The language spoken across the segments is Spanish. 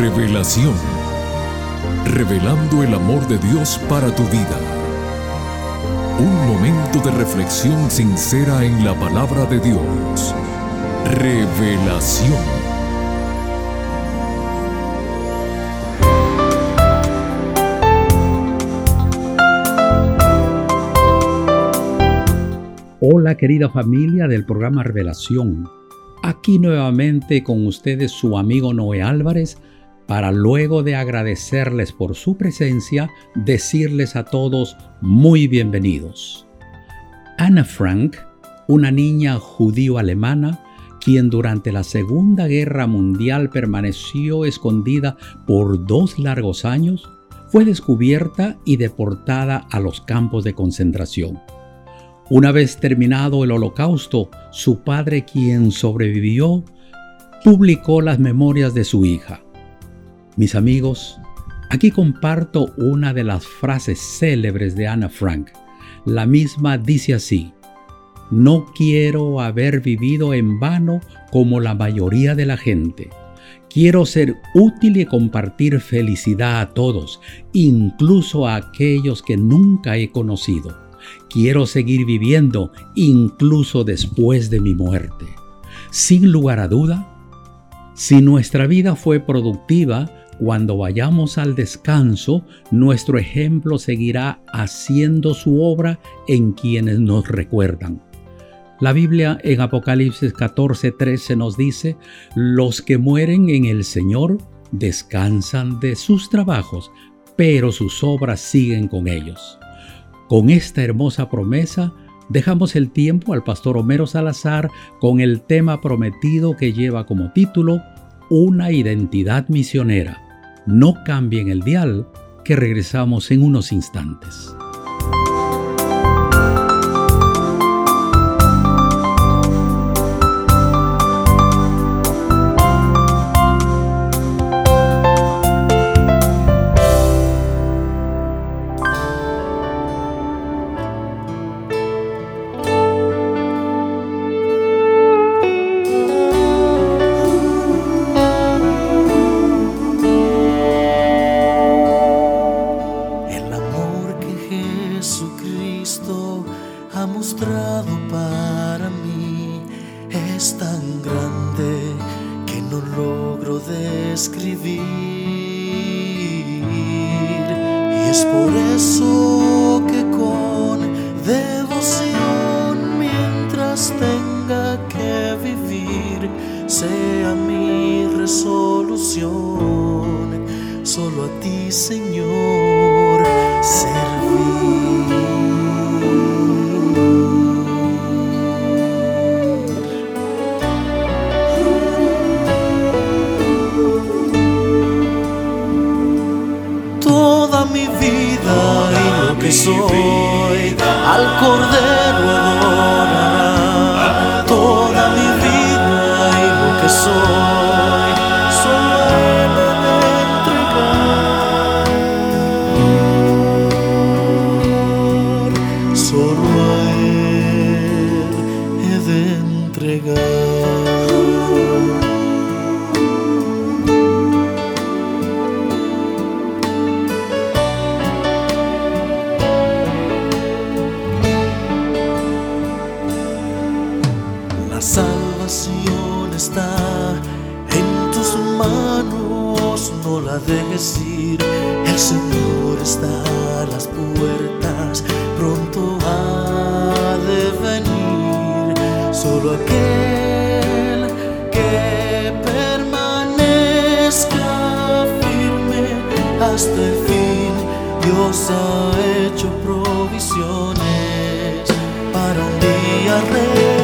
Revelación. Revelando el amor de Dios para tu vida. Un momento de reflexión sincera en la palabra de Dios. Revelación. Hola querida familia del programa Revelación. Aquí nuevamente con ustedes su amigo Noé Álvarez para luego de agradecerles por su presencia, decirles a todos muy bienvenidos. Anna Frank, una niña judío-alemana, quien durante la Segunda Guerra Mundial permaneció escondida por dos largos años, fue descubierta y deportada a los campos de concentración. Una vez terminado el holocausto, su padre, quien sobrevivió, publicó las memorias de su hija. Mis amigos, aquí comparto una de las frases célebres de Anna Frank. La misma dice así, no quiero haber vivido en vano como la mayoría de la gente. Quiero ser útil y compartir felicidad a todos, incluso a aquellos que nunca he conocido. Quiero seguir viviendo incluso después de mi muerte. Sin lugar a duda, si nuestra vida fue productiva, cuando vayamos al descanso, nuestro ejemplo seguirá haciendo su obra en quienes nos recuerdan. La Biblia en Apocalipsis 14:13 nos dice, los que mueren en el Señor descansan de sus trabajos, pero sus obras siguen con ellos. Con esta hermosa promesa, dejamos el tiempo al pastor Homero Salazar con el tema prometido que lleva como título Una identidad misionera. No cambien el dial, que regresamos en unos instantes. Hasta el fin, Dios ha hecho provisiones para un día soy,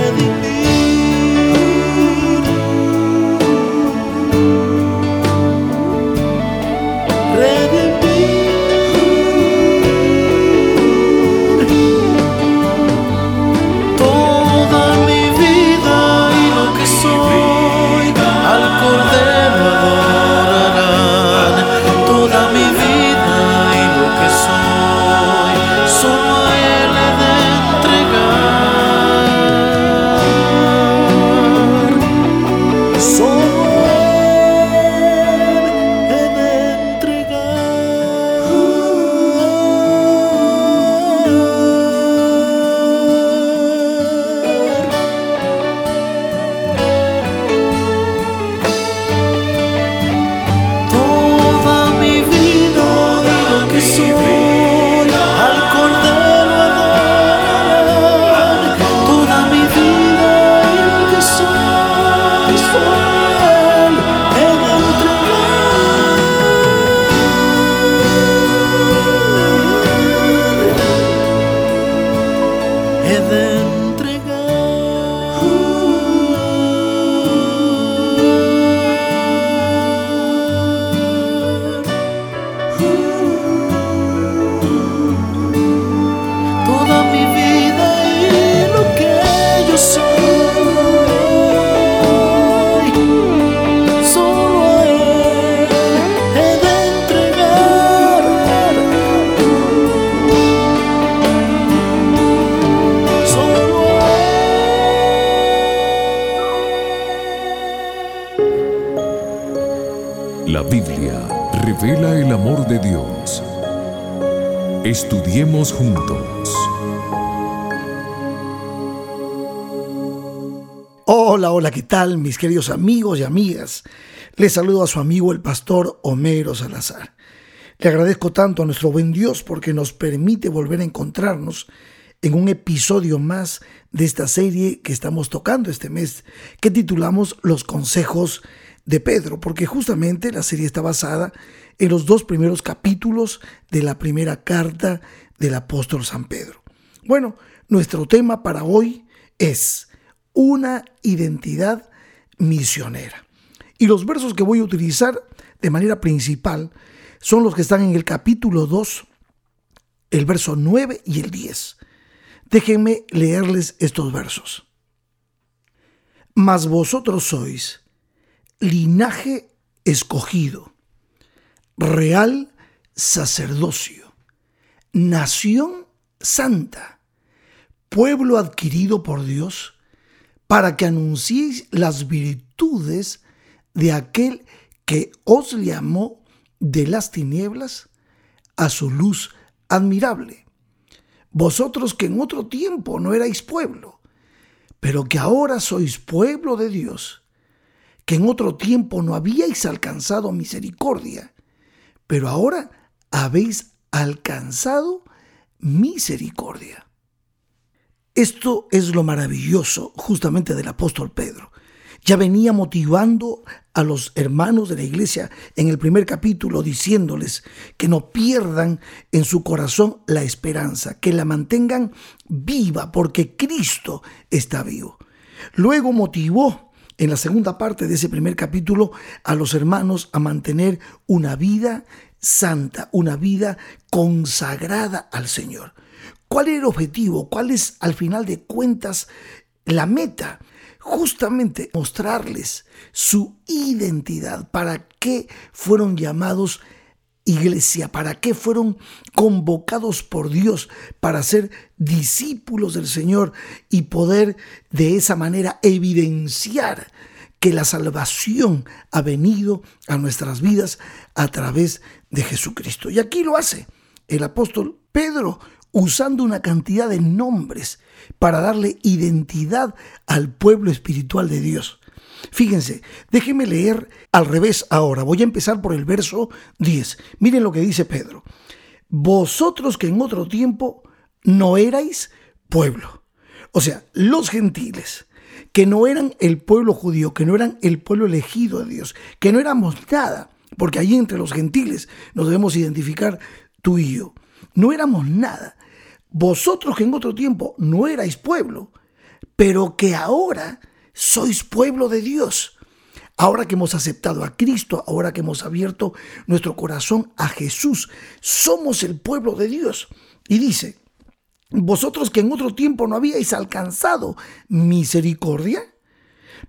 Estudiemos juntos. Hola, hola, ¿qué tal mis queridos amigos y amigas? Les saludo a su amigo el pastor Homero Salazar. Le agradezco tanto a nuestro buen Dios porque nos permite volver a encontrarnos en un episodio más de esta serie que estamos tocando este mes, que titulamos Los consejos de Pedro, porque justamente la serie está basada en los dos primeros capítulos de la primera carta del apóstol San Pedro. Bueno, nuestro tema para hoy es una identidad misionera. Y los versos que voy a utilizar de manera principal son los que están en el capítulo 2, el verso 9 y el 10. Déjenme leerles estos versos. Mas vosotros sois linaje escogido, real sacerdocio, nación santa, pueblo adquirido por Dios, para que anunciéis las virtudes de aquel que os llamó de las tinieblas a su luz admirable. Vosotros que en otro tiempo no erais pueblo, pero que ahora sois pueblo de Dios, que en otro tiempo no habíais alcanzado misericordia, pero ahora habéis alcanzado misericordia. Esto es lo maravilloso justamente del apóstol Pedro, ya venía motivando a los hermanos de la iglesia en el primer capítulo diciéndoles que no pierdan en su corazón la esperanza, que la mantengan viva porque Cristo está vivo. Luego motivó en la segunda parte de ese primer capítulo a los hermanos a mantener una vida santa, una vida consagrada al Señor. ¿Cuál era el objetivo? ¿Cuál es al final de cuentas la meta? justamente mostrarles su identidad, para qué fueron llamados iglesia, para qué fueron convocados por Dios para ser discípulos del Señor y poder de esa manera evidenciar que la salvación ha venido a nuestras vidas a través de Jesucristo. Y aquí lo hace el apóstol Pedro usando una cantidad de nombres para darle identidad al pueblo espiritual de Dios. Fíjense, déjenme leer al revés ahora. Voy a empezar por el verso 10. Miren lo que dice Pedro. Vosotros que en otro tiempo no erais pueblo. O sea, los gentiles, que no eran el pueblo judío, que no eran el pueblo elegido de Dios, que no éramos nada, porque allí entre los gentiles nos debemos identificar tú y yo. No éramos nada vosotros que en otro tiempo no erais pueblo, pero que ahora sois pueblo de Dios. Ahora que hemos aceptado a Cristo, ahora que hemos abierto nuestro corazón a Jesús, somos el pueblo de Dios. Y dice, vosotros que en otro tiempo no habíais alcanzado misericordia,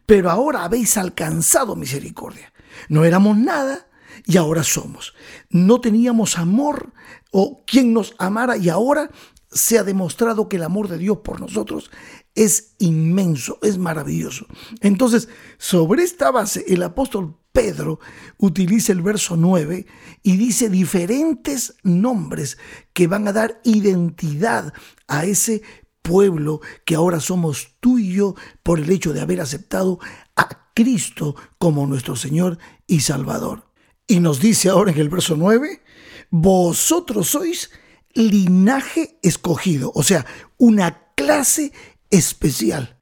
pero ahora habéis alcanzado misericordia. No éramos nada y ahora somos. No teníamos amor o quien nos amara y ahora se ha demostrado que el amor de Dios por nosotros es inmenso, es maravilloso. Entonces, sobre esta base, el apóstol Pedro utiliza el verso 9 y dice diferentes nombres que van a dar identidad a ese pueblo que ahora somos tú y yo por el hecho de haber aceptado a Cristo como nuestro Señor y Salvador. Y nos dice ahora en el verso 9, vosotros sois linaje escogido, o sea, una clase especial.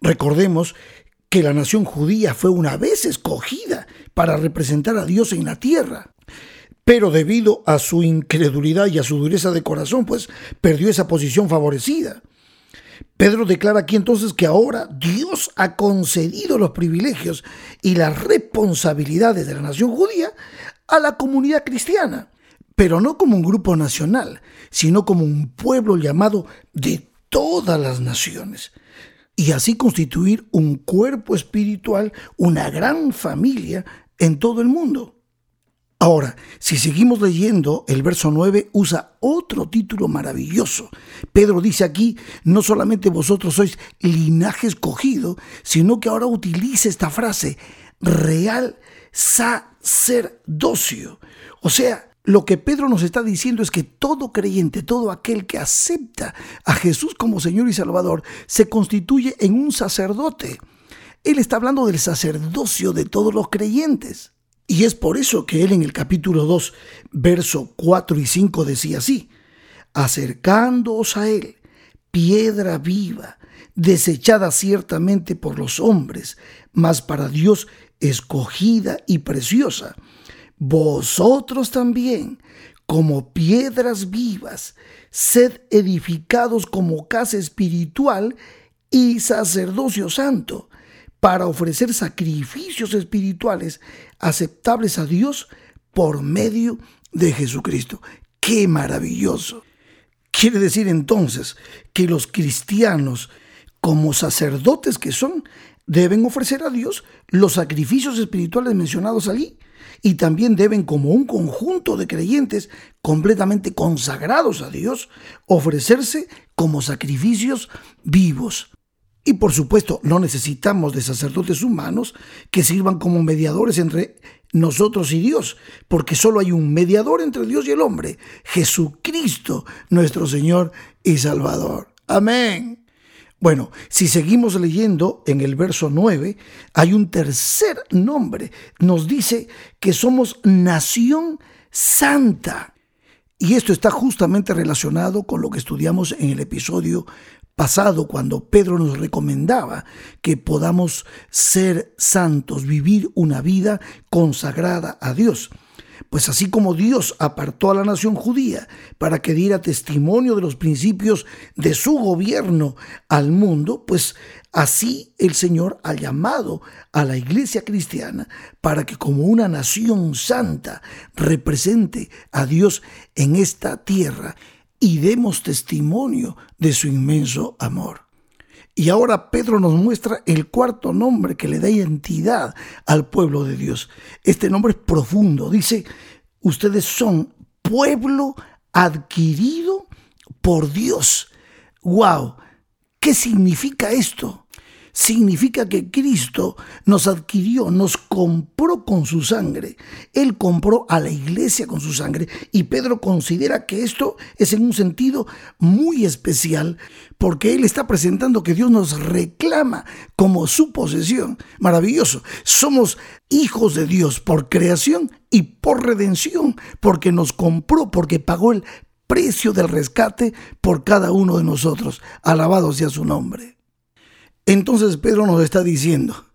Recordemos que la nación judía fue una vez escogida para representar a Dios en la tierra. Pero debido a su incredulidad y a su dureza de corazón, pues perdió esa posición favorecida. Pedro declara aquí entonces que ahora Dios ha concedido los privilegios y las responsabilidades de la nación judía a la comunidad cristiana pero no como un grupo nacional, sino como un pueblo llamado de todas las naciones, y así constituir un cuerpo espiritual, una gran familia en todo el mundo. Ahora, si seguimos leyendo, el verso 9 usa otro título maravilloso. Pedro dice aquí, no solamente vosotros sois linaje escogido, sino que ahora utiliza esta frase, real sacerdocio. O sea, lo que Pedro nos está diciendo es que todo creyente, todo aquel que acepta a Jesús como Señor y Salvador, se constituye en un sacerdote. Él está hablando del sacerdocio de todos los creyentes. Y es por eso que él en el capítulo 2, verso 4 y 5 decía así, acercándoos a él, piedra viva, desechada ciertamente por los hombres, mas para Dios escogida y preciosa vosotros también, como piedras vivas, sed edificados como casa espiritual y sacerdocio santo, para ofrecer sacrificios espirituales aceptables a Dios por medio de Jesucristo. ¡Qué maravilloso! Quiere decir entonces que los cristianos, como sacerdotes que son, deben ofrecer a Dios los sacrificios espirituales mencionados allí y también deben, como un conjunto de creyentes completamente consagrados a Dios, ofrecerse como sacrificios vivos. Y por supuesto, no necesitamos de sacerdotes humanos que sirvan como mediadores entre nosotros y Dios, porque solo hay un mediador entre Dios y el hombre, Jesucristo, nuestro Señor y Salvador. Amén. Bueno, si seguimos leyendo en el verso 9, hay un tercer nombre. Nos dice que somos nación santa. Y esto está justamente relacionado con lo que estudiamos en el episodio pasado, cuando Pedro nos recomendaba que podamos ser santos, vivir una vida consagrada a Dios. Pues así como Dios apartó a la nación judía para que diera testimonio de los principios de su gobierno al mundo, pues así el Señor ha llamado a la iglesia cristiana para que como una nación santa represente a Dios en esta tierra y demos testimonio de su inmenso amor. Y ahora Pedro nos muestra el cuarto nombre que le da identidad al pueblo de Dios. Este nombre es profundo. Dice, ustedes son pueblo adquirido por Dios. ¡Wow! ¿Qué significa esto? Significa que Cristo nos adquirió, nos compró con su sangre. Él compró a la iglesia con su sangre y Pedro considera que esto es en un sentido muy especial porque él está presentando que Dios nos reclama como su posesión. Maravilloso. Somos hijos de Dios por creación y por redención, porque nos compró, porque pagó el precio del rescate por cada uno de nosotros. Alabado sea su nombre. Entonces Pedro nos está diciendo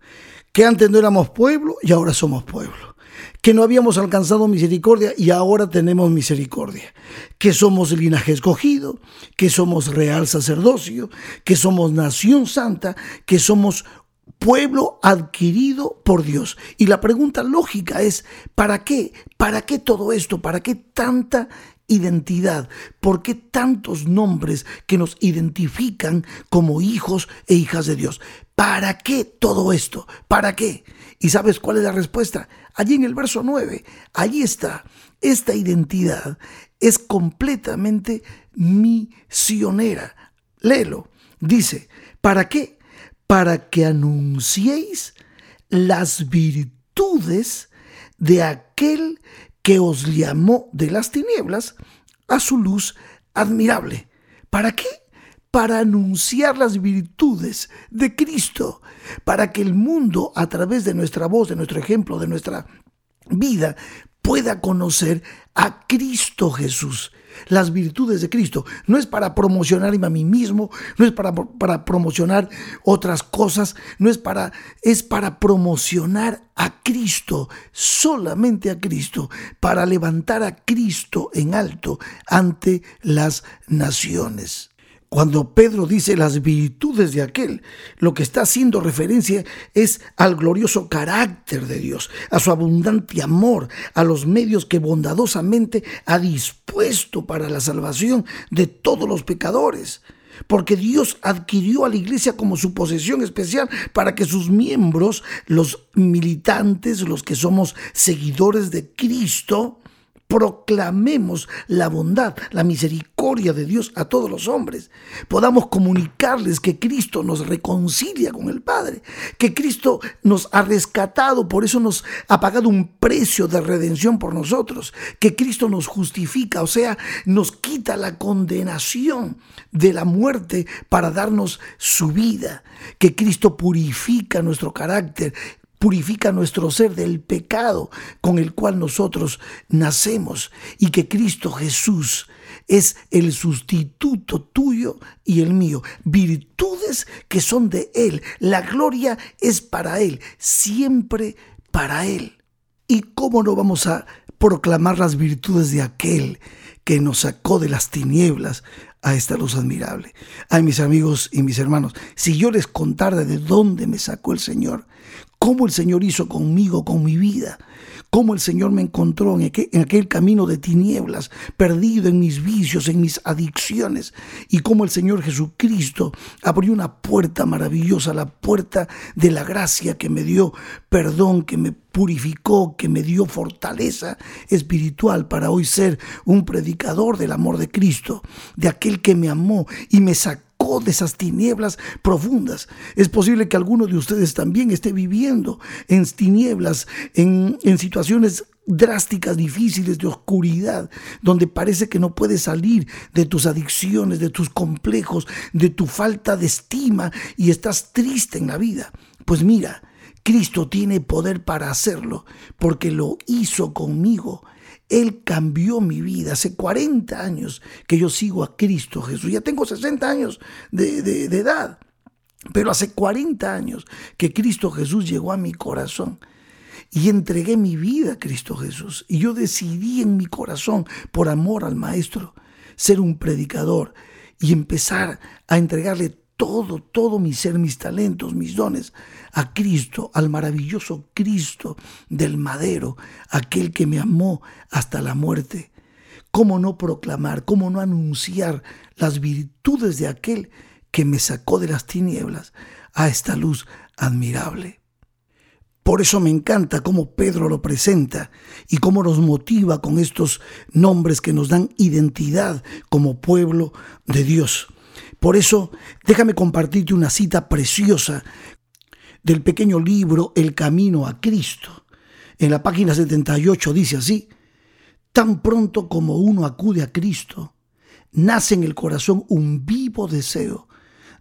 que antes no éramos pueblo y ahora somos pueblo, que no habíamos alcanzado misericordia y ahora tenemos misericordia, que somos linaje escogido, que somos real sacerdocio, que somos nación santa, que somos pueblo adquirido por Dios. Y la pregunta lógica es, ¿para qué? ¿Para qué todo esto? ¿Para qué tanta identidad? ¿Por qué tantos nombres que nos identifican como hijos e hijas de Dios? ¿Para qué todo esto? ¿Para qué? ¿Y sabes cuál es la respuesta? Allí en el verso 9, allí está. Esta identidad es completamente misionera. Léelo. Dice, ¿para qué? Para que anunciéis las virtudes de aquel que os llamó de las tinieblas a su luz admirable. ¿Para qué? Para anunciar las virtudes de Cristo, para que el mundo, a través de nuestra voz, de nuestro ejemplo, de nuestra vida, pueda conocer a Cristo Jesús las virtudes de Cristo. No es para promocionarme a mí mismo, no es para, para promocionar otras cosas, no es para, es para promocionar a Cristo, solamente a Cristo, para levantar a Cristo en alto ante las naciones. Cuando Pedro dice las virtudes de aquel, lo que está haciendo referencia es al glorioso carácter de Dios, a su abundante amor, a los medios que bondadosamente ha dispuesto para la salvación de todos los pecadores. Porque Dios adquirió a la iglesia como su posesión especial para que sus miembros, los militantes, los que somos seguidores de Cristo, proclamemos la bondad, la misericordia de Dios a todos los hombres. Podamos comunicarles que Cristo nos reconcilia con el Padre, que Cristo nos ha rescatado, por eso nos ha pagado un precio de redención por nosotros, que Cristo nos justifica, o sea, nos quita la condenación de la muerte para darnos su vida, que Cristo purifica nuestro carácter purifica nuestro ser del pecado con el cual nosotros nacemos y que Cristo Jesús es el sustituto tuyo y el mío. Virtudes que son de Él. La gloria es para Él, siempre para Él. ¿Y cómo no vamos a proclamar las virtudes de aquel que nos sacó de las tinieblas a esta luz admirable? Ay, mis amigos y mis hermanos, si yo les contara de dónde me sacó el Señor, cómo el Señor hizo conmigo, con mi vida, cómo el Señor me encontró en aquel, camino de tinieblas, perdido en mis vicios, en mis adicciones, y cómo el Señor Jesucristo abrió una puerta maravillosa, la puerta de la gracia que me dio perdón, que me purificó, que me dio fortaleza espiritual para hoy ser un predicador del amor de Cristo, de aquel que me amó y me sacó de esas tinieblas profundas. Es posible que alguno de ustedes también esté viviendo en tinieblas, en, en situaciones drásticas, difíciles, de oscuridad, donde parece que no puedes salir de tus adicciones, de tus complejos, de tu falta de estima y estás triste en la vida. Pues mira, Cristo tiene poder para hacerlo, porque lo hizo conmigo él cambió mi vida. Hace 40 años que yo sigo a Cristo Jesús. Ya tengo 60 años de, edad. Pero hace 40 años que Cristo Jesús llegó a mi corazón y entregué mi vida a Cristo Jesús. Y yo decidí en mi corazón, por amor al Maestro, ser un predicador y empezar a entregarle todo, todo mi ser, mis talentos, mis dones a Cristo, al maravilloso Cristo del madero, aquel que me amó hasta la muerte. ¿Cómo no proclamar, cómo no anunciar las virtudes de aquel que me sacó de las tinieblas a esta luz admirable? Por eso me encanta cómo Pedro lo presenta y cómo nos motiva con estos nombres que nos dan identidad como pueblo de Dios. Por eso, déjame compartirte una cita preciosa del pequeño libro El Camino a Cristo. En la página 78 dice así, tan pronto como uno acude a Cristo, nace en el corazón un vivo deseo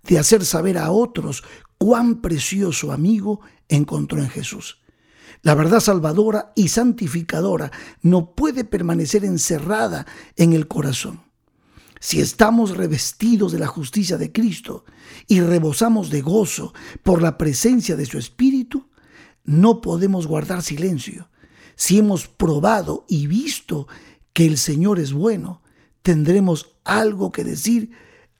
de hacer saber a otros cuán precioso amigo encontró en Jesús. La verdad salvadora y santificadora no puede permanecer encerrada en el corazón. Si estamos revestidos de la justicia de Cristo y rebosamos de gozo por la presencia de su Espíritu, no podemos guardar silencio. Si hemos probado y visto que el Señor es bueno, tendremos algo que decir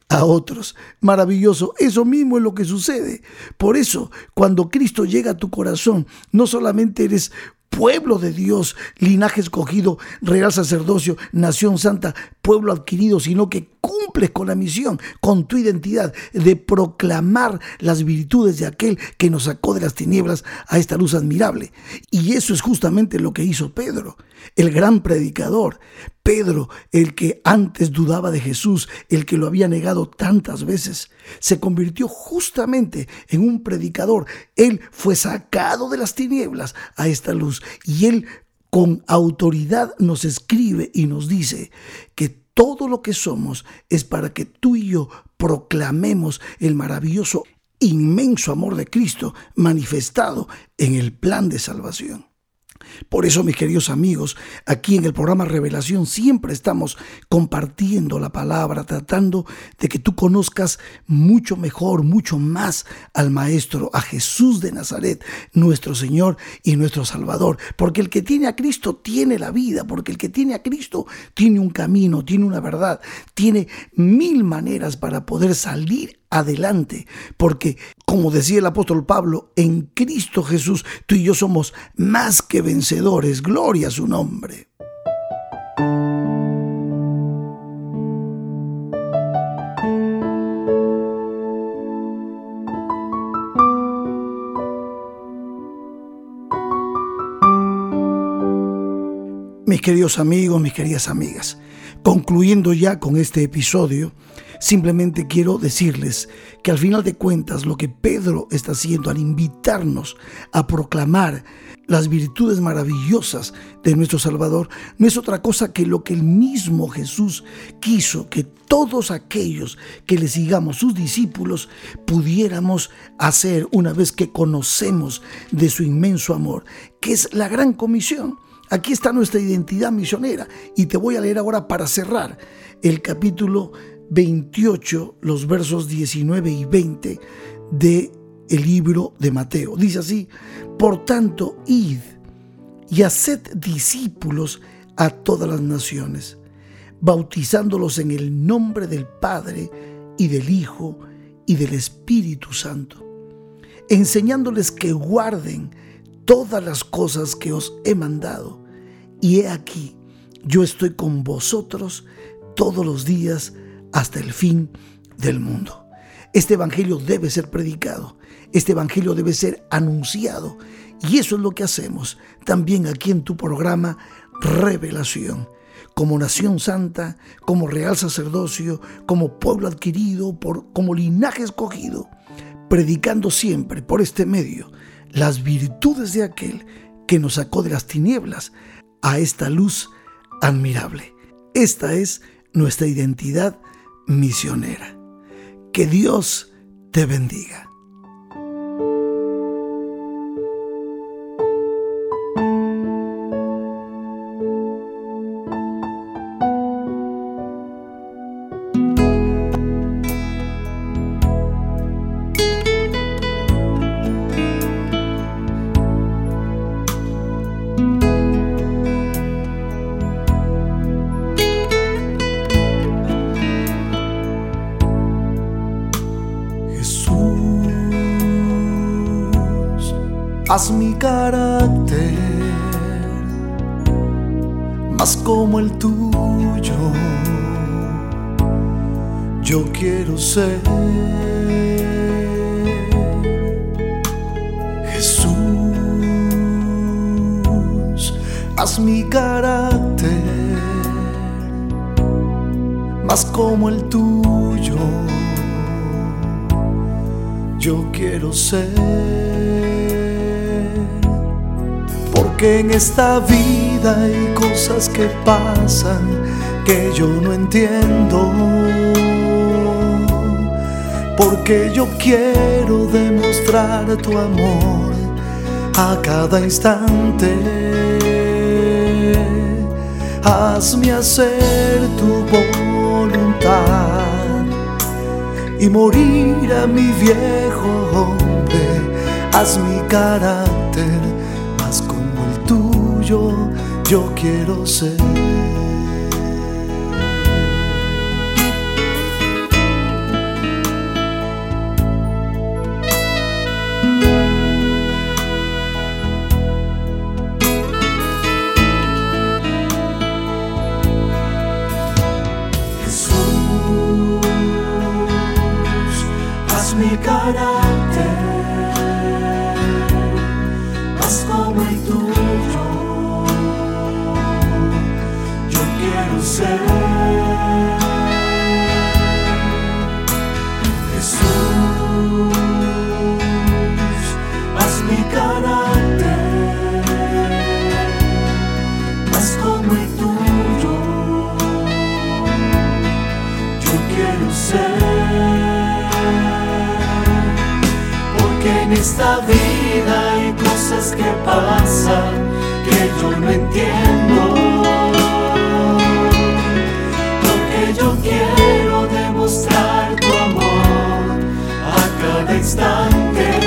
a otros. Maravilloso. Eso mismo es lo que sucede. Por eso, cuando Cristo llega a tu corazón, no solamente eres pueblo de Dios, linaje escogido, real sacerdocio, nación santa, pueblo adquirido, sino que cumples con la misión, con tu identidad de proclamar las virtudes de aquel que nos sacó de las tinieblas a esta luz admirable. Y eso es justamente lo que hizo Pedro, el gran predicador. Pedro, el que antes dudaba de Jesús, el que lo había negado tantas veces, se convirtió justamente en un predicador. Él fue sacado de las tinieblas a esta luz y él con autoridad nos escribe y nos dice que todo lo que somos es para que tú y yo proclamemos el maravilloso, inmenso amor de Cristo manifestado en el plan de salvación. Por eso, mis queridos amigos, aquí en el programa Revelación siempre estamos compartiendo la palabra, tratando de que tú conozcas mucho mejor, mucho más al Maestro, a Jesús de Nazaret, nuestro Señor y nuestro Salvador. Porque el que tiene a Cristo tiene la vida, porque el que tiene a Cristo tiene un camino, tiene una verdad, tiene mil maneras para poder salir adelante, porque como decía el apóstol Pablo, en Cristo Jesús tú y yo somos más que vencedores, gloria a su nombre. Mis queridos amigos, mis queridas amigas, concluyendo ya con este episodio, simplemente quiero decirles que al final de cuentas lo que Pedro está haciendo al invitarnos a proclamar las virtudes maravillosas de nuestro Salvador no es otra cosa que lo que el mismo Jesús quiso que todos aquellos que le sigamos sus discípulos pudiéramos hacer una vez que conocemos de su inmenso amor, que es la gran comisión. Aquí está nuestra identidad misionera y te voy a leer ahora para cerrar el capítulo 28, los versos 19 y 20 de el libro de Mateo. Dice así, por tanto, id y haced discípulos a todas las naciones, bautizándolos en el nombre del Padre y del Hijo y del Espíritu Santo, enseñándoles que guarden todas las cosas que os he mandado. Y he aquí, yo estoy con vosotros todos los días hasta el fin del mundo. Este Evangelio debe ser predicado, este Evangelio debe ser anunciado y eso es lo que hacemos también aquí en tu programa Revelación. Como nación santa, como real sacerdocio, como pueblo adquirido, por, como linaje escogido, predicando siempre por este medio las virtudes de aquel que nos sacó de las tinieblas a esta luz admirable. Esta es nuestra identidad misionera. Que Dios te bendiga. Carácter más como el tuyo. Yo quiero ser Jesús, haz mi carácter más como el tuyo. Yo quiero ser porque en esta vida hay cosas que pasan que yo no entiendo. Porque yo quiero demostrar tu amor a cada instante. Hazme hacer tu voluntad y morir a mi viejo hombre. Haz mi carácter yo quiero ser. Instante.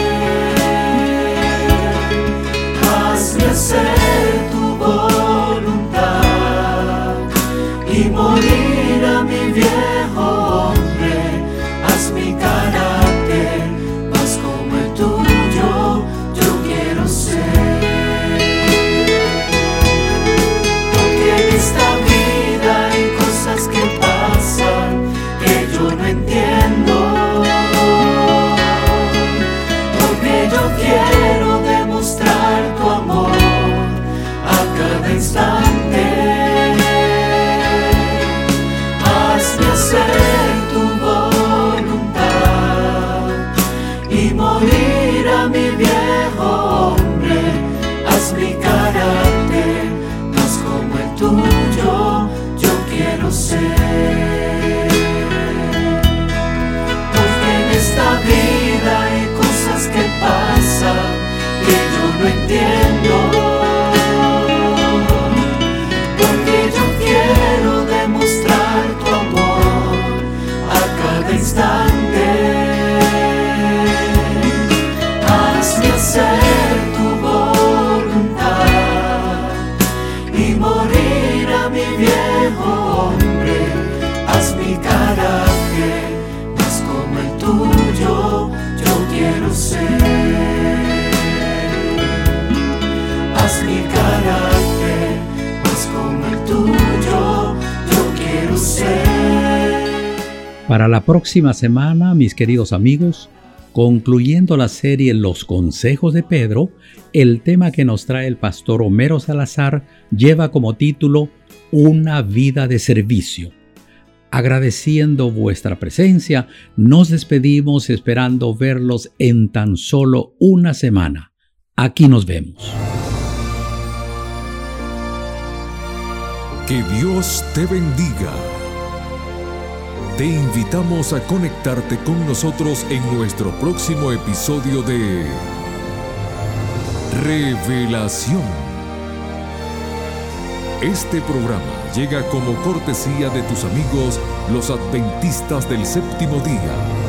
Próxima semana, mis queridos amigos, concluyendo la serie Los Consejos de Pedro, el tema que nos trae el pastor Homero Salazar lleva como título Una vida de servicio. Agradeciendo vuestra presencia, nos despedimos esperando verlos en tan solo una semana. Aquí nos vemos. Que Dios te bendiga. Te invitamos a conectarte con nosotros en nuestro próximo episodio de Revelación. Este programa llega como cortesía de tus amigos los adventistas del séptimo día.